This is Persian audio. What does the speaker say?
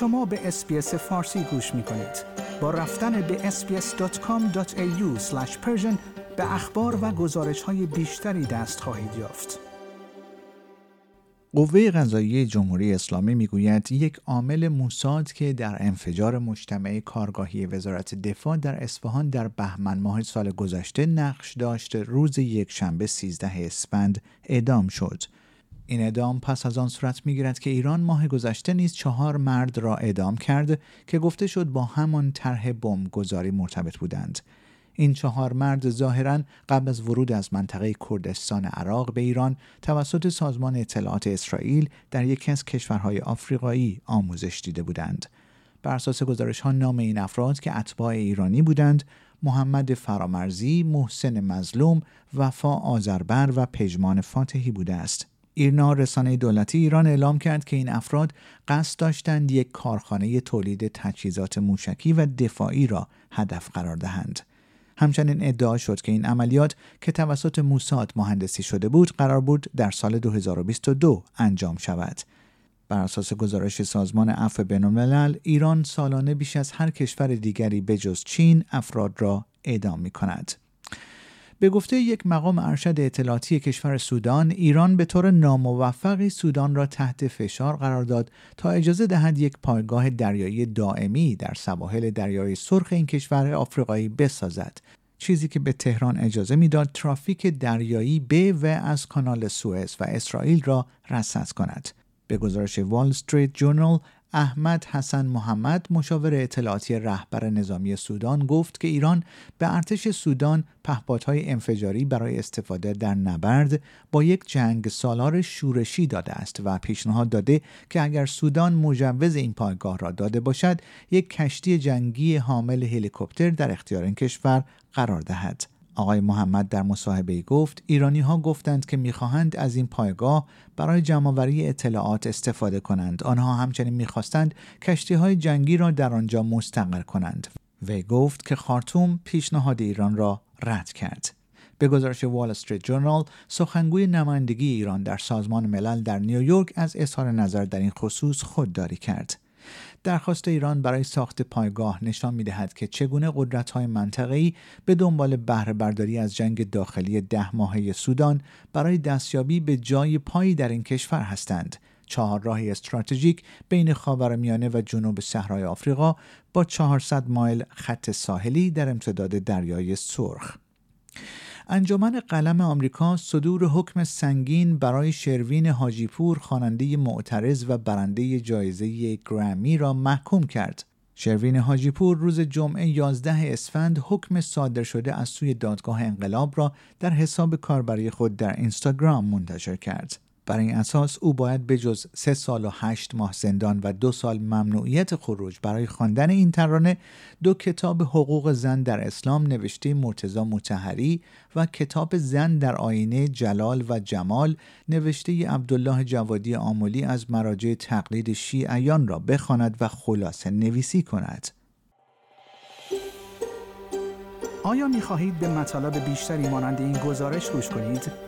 شما به اسپیس فارسی گوش می کنید. با رفتن به sbs.com.au به اخبار و گزارش های بیشتری دست خواهید یافت. قوه قضایی جمهوری اسلامی می‌گوید یک عامل موساد که در انفجار مجتمع کارگاهی وزارت دفاع در اصفهان در بهمن ماه سال گذشته نقش داشت روز یک شنبه 13 اسفند اعدام شد. این اعدام پس از آن صورت می‌گیرد که ایران ماه گذشته نیز چهار مرد را اعدام کرد که گفته شد با همان طرح گذاری مرتبط بودند. این چهار مرد ظاهرا قبل از ورود از منطقه کردستان عراق به ایران توسط سازمان اطلاعات اسرائیل در یکی از کشورهای آفریقایی آموزش دیده بودند. بر اساس گزارش ها نام این افراد که اتباع ایرانی بودند محمد فرامرزی، محسن مظلوم، وفا آذربر و پژمان فاتحی بوده است. ایرنا رسانه دولتی ایران اعلام کرد که این افراد قصد داشتند یک کارخانه تولید تجهیزات موشکی و دفاعی را هدف قرار دهند. همچنین ادعا شد که این عملیات که توسط موساد مهندسی شده بود قرار بود در سال 2022 انجام شود. بر اساس گزارش سازمان عفو بینالملل ایران سالانه بیش از هر کشور دیگری بجز چین افراد را اعدام می کند. به گفته یک مقام ارشد اطلاعاتی کشور سودان ایران به طور ناموفقی سودان را تحت فشار قرار داد تا اجازه دهد یک پایگاه دریایی دائمی در سواحل دریای سرخ این کشور آفریقایی بسازد. چیزی که به تهران اجازه می‌داد ترافیک دریایی به و از کانال سوئز و اسرائیل را رصد کند. به گزارش وال استریت جورنال احمد حسن محمد مشاور اطلاعاتی رهبر نظامی سودان گفت که ایران به ارتش سودان پهپادهای انفجاری برای استفاده در نبرد با یک جنگ سالار شورشی داده است و پیشنهاد داده که اگر سودان مجوز این پایگاه را داده باشد یک کشتی جنگی حامل هلیکوپتر در اختیار این کشور قرار دهد. آقای محمد در مصاحبه گفت ایرانی ها گفتند که می‌خواهند از این پایگاه برای جمعآوری اطلاعات استفاده کنند. آنها همچنین می‌خواستند کشتی های جنگی را در آنجا مستقر کنند. وی گفت که خارتوم پیشنهاد ایران را رد کرد. به گزارش وال استریت جورنال سخنگوی نمایندگی ایران در سازمان ملل در نیویورک از اظهار نظر در این خصوص خودداری کرد. درخواست ایران برای ساخت پایگاه نشان می دهد که چگونه قدرت های منطقه‌ای به دنبال بهره برداری از جنگ داخلی ده ماهه سودان برای دستیابی به جای پایی در این کشور هستند. چهار راهی استراتژیک بین خاورمیانه و جنوب صحرای آفریقا با 400 مایل خط ساحلی در امتداد دریای سرخ. انجمن قلم آمریکا صدور حکم سنگین برای شروین حاجیپور خواننده معترض و برنده جایزه گرمی را محکوم کرد. شروین حاجیپور روز جمعه 11 اسفند حکم صادر شده از سوی دادگاه انقلاب را در حساب کاربری خود در اینستاگرام منتشر کرد. بر این اساس او باید به جز سه سال و هشت ماه زندان و دو سال ممنوعیت خروج برای خواندن این ترانه دو کتاب حقوق زن در اسلام نوشته مرتزا متحری و کتاب زن در آینه جلال و جمال نوشته عبدالله جوادی آمولی از مراجع تقلید شیعیان را بخواند و خلاصه نویسی کند. آیا می خواهید به مطالب بیشتری مانند این گزارش گوش کنید؟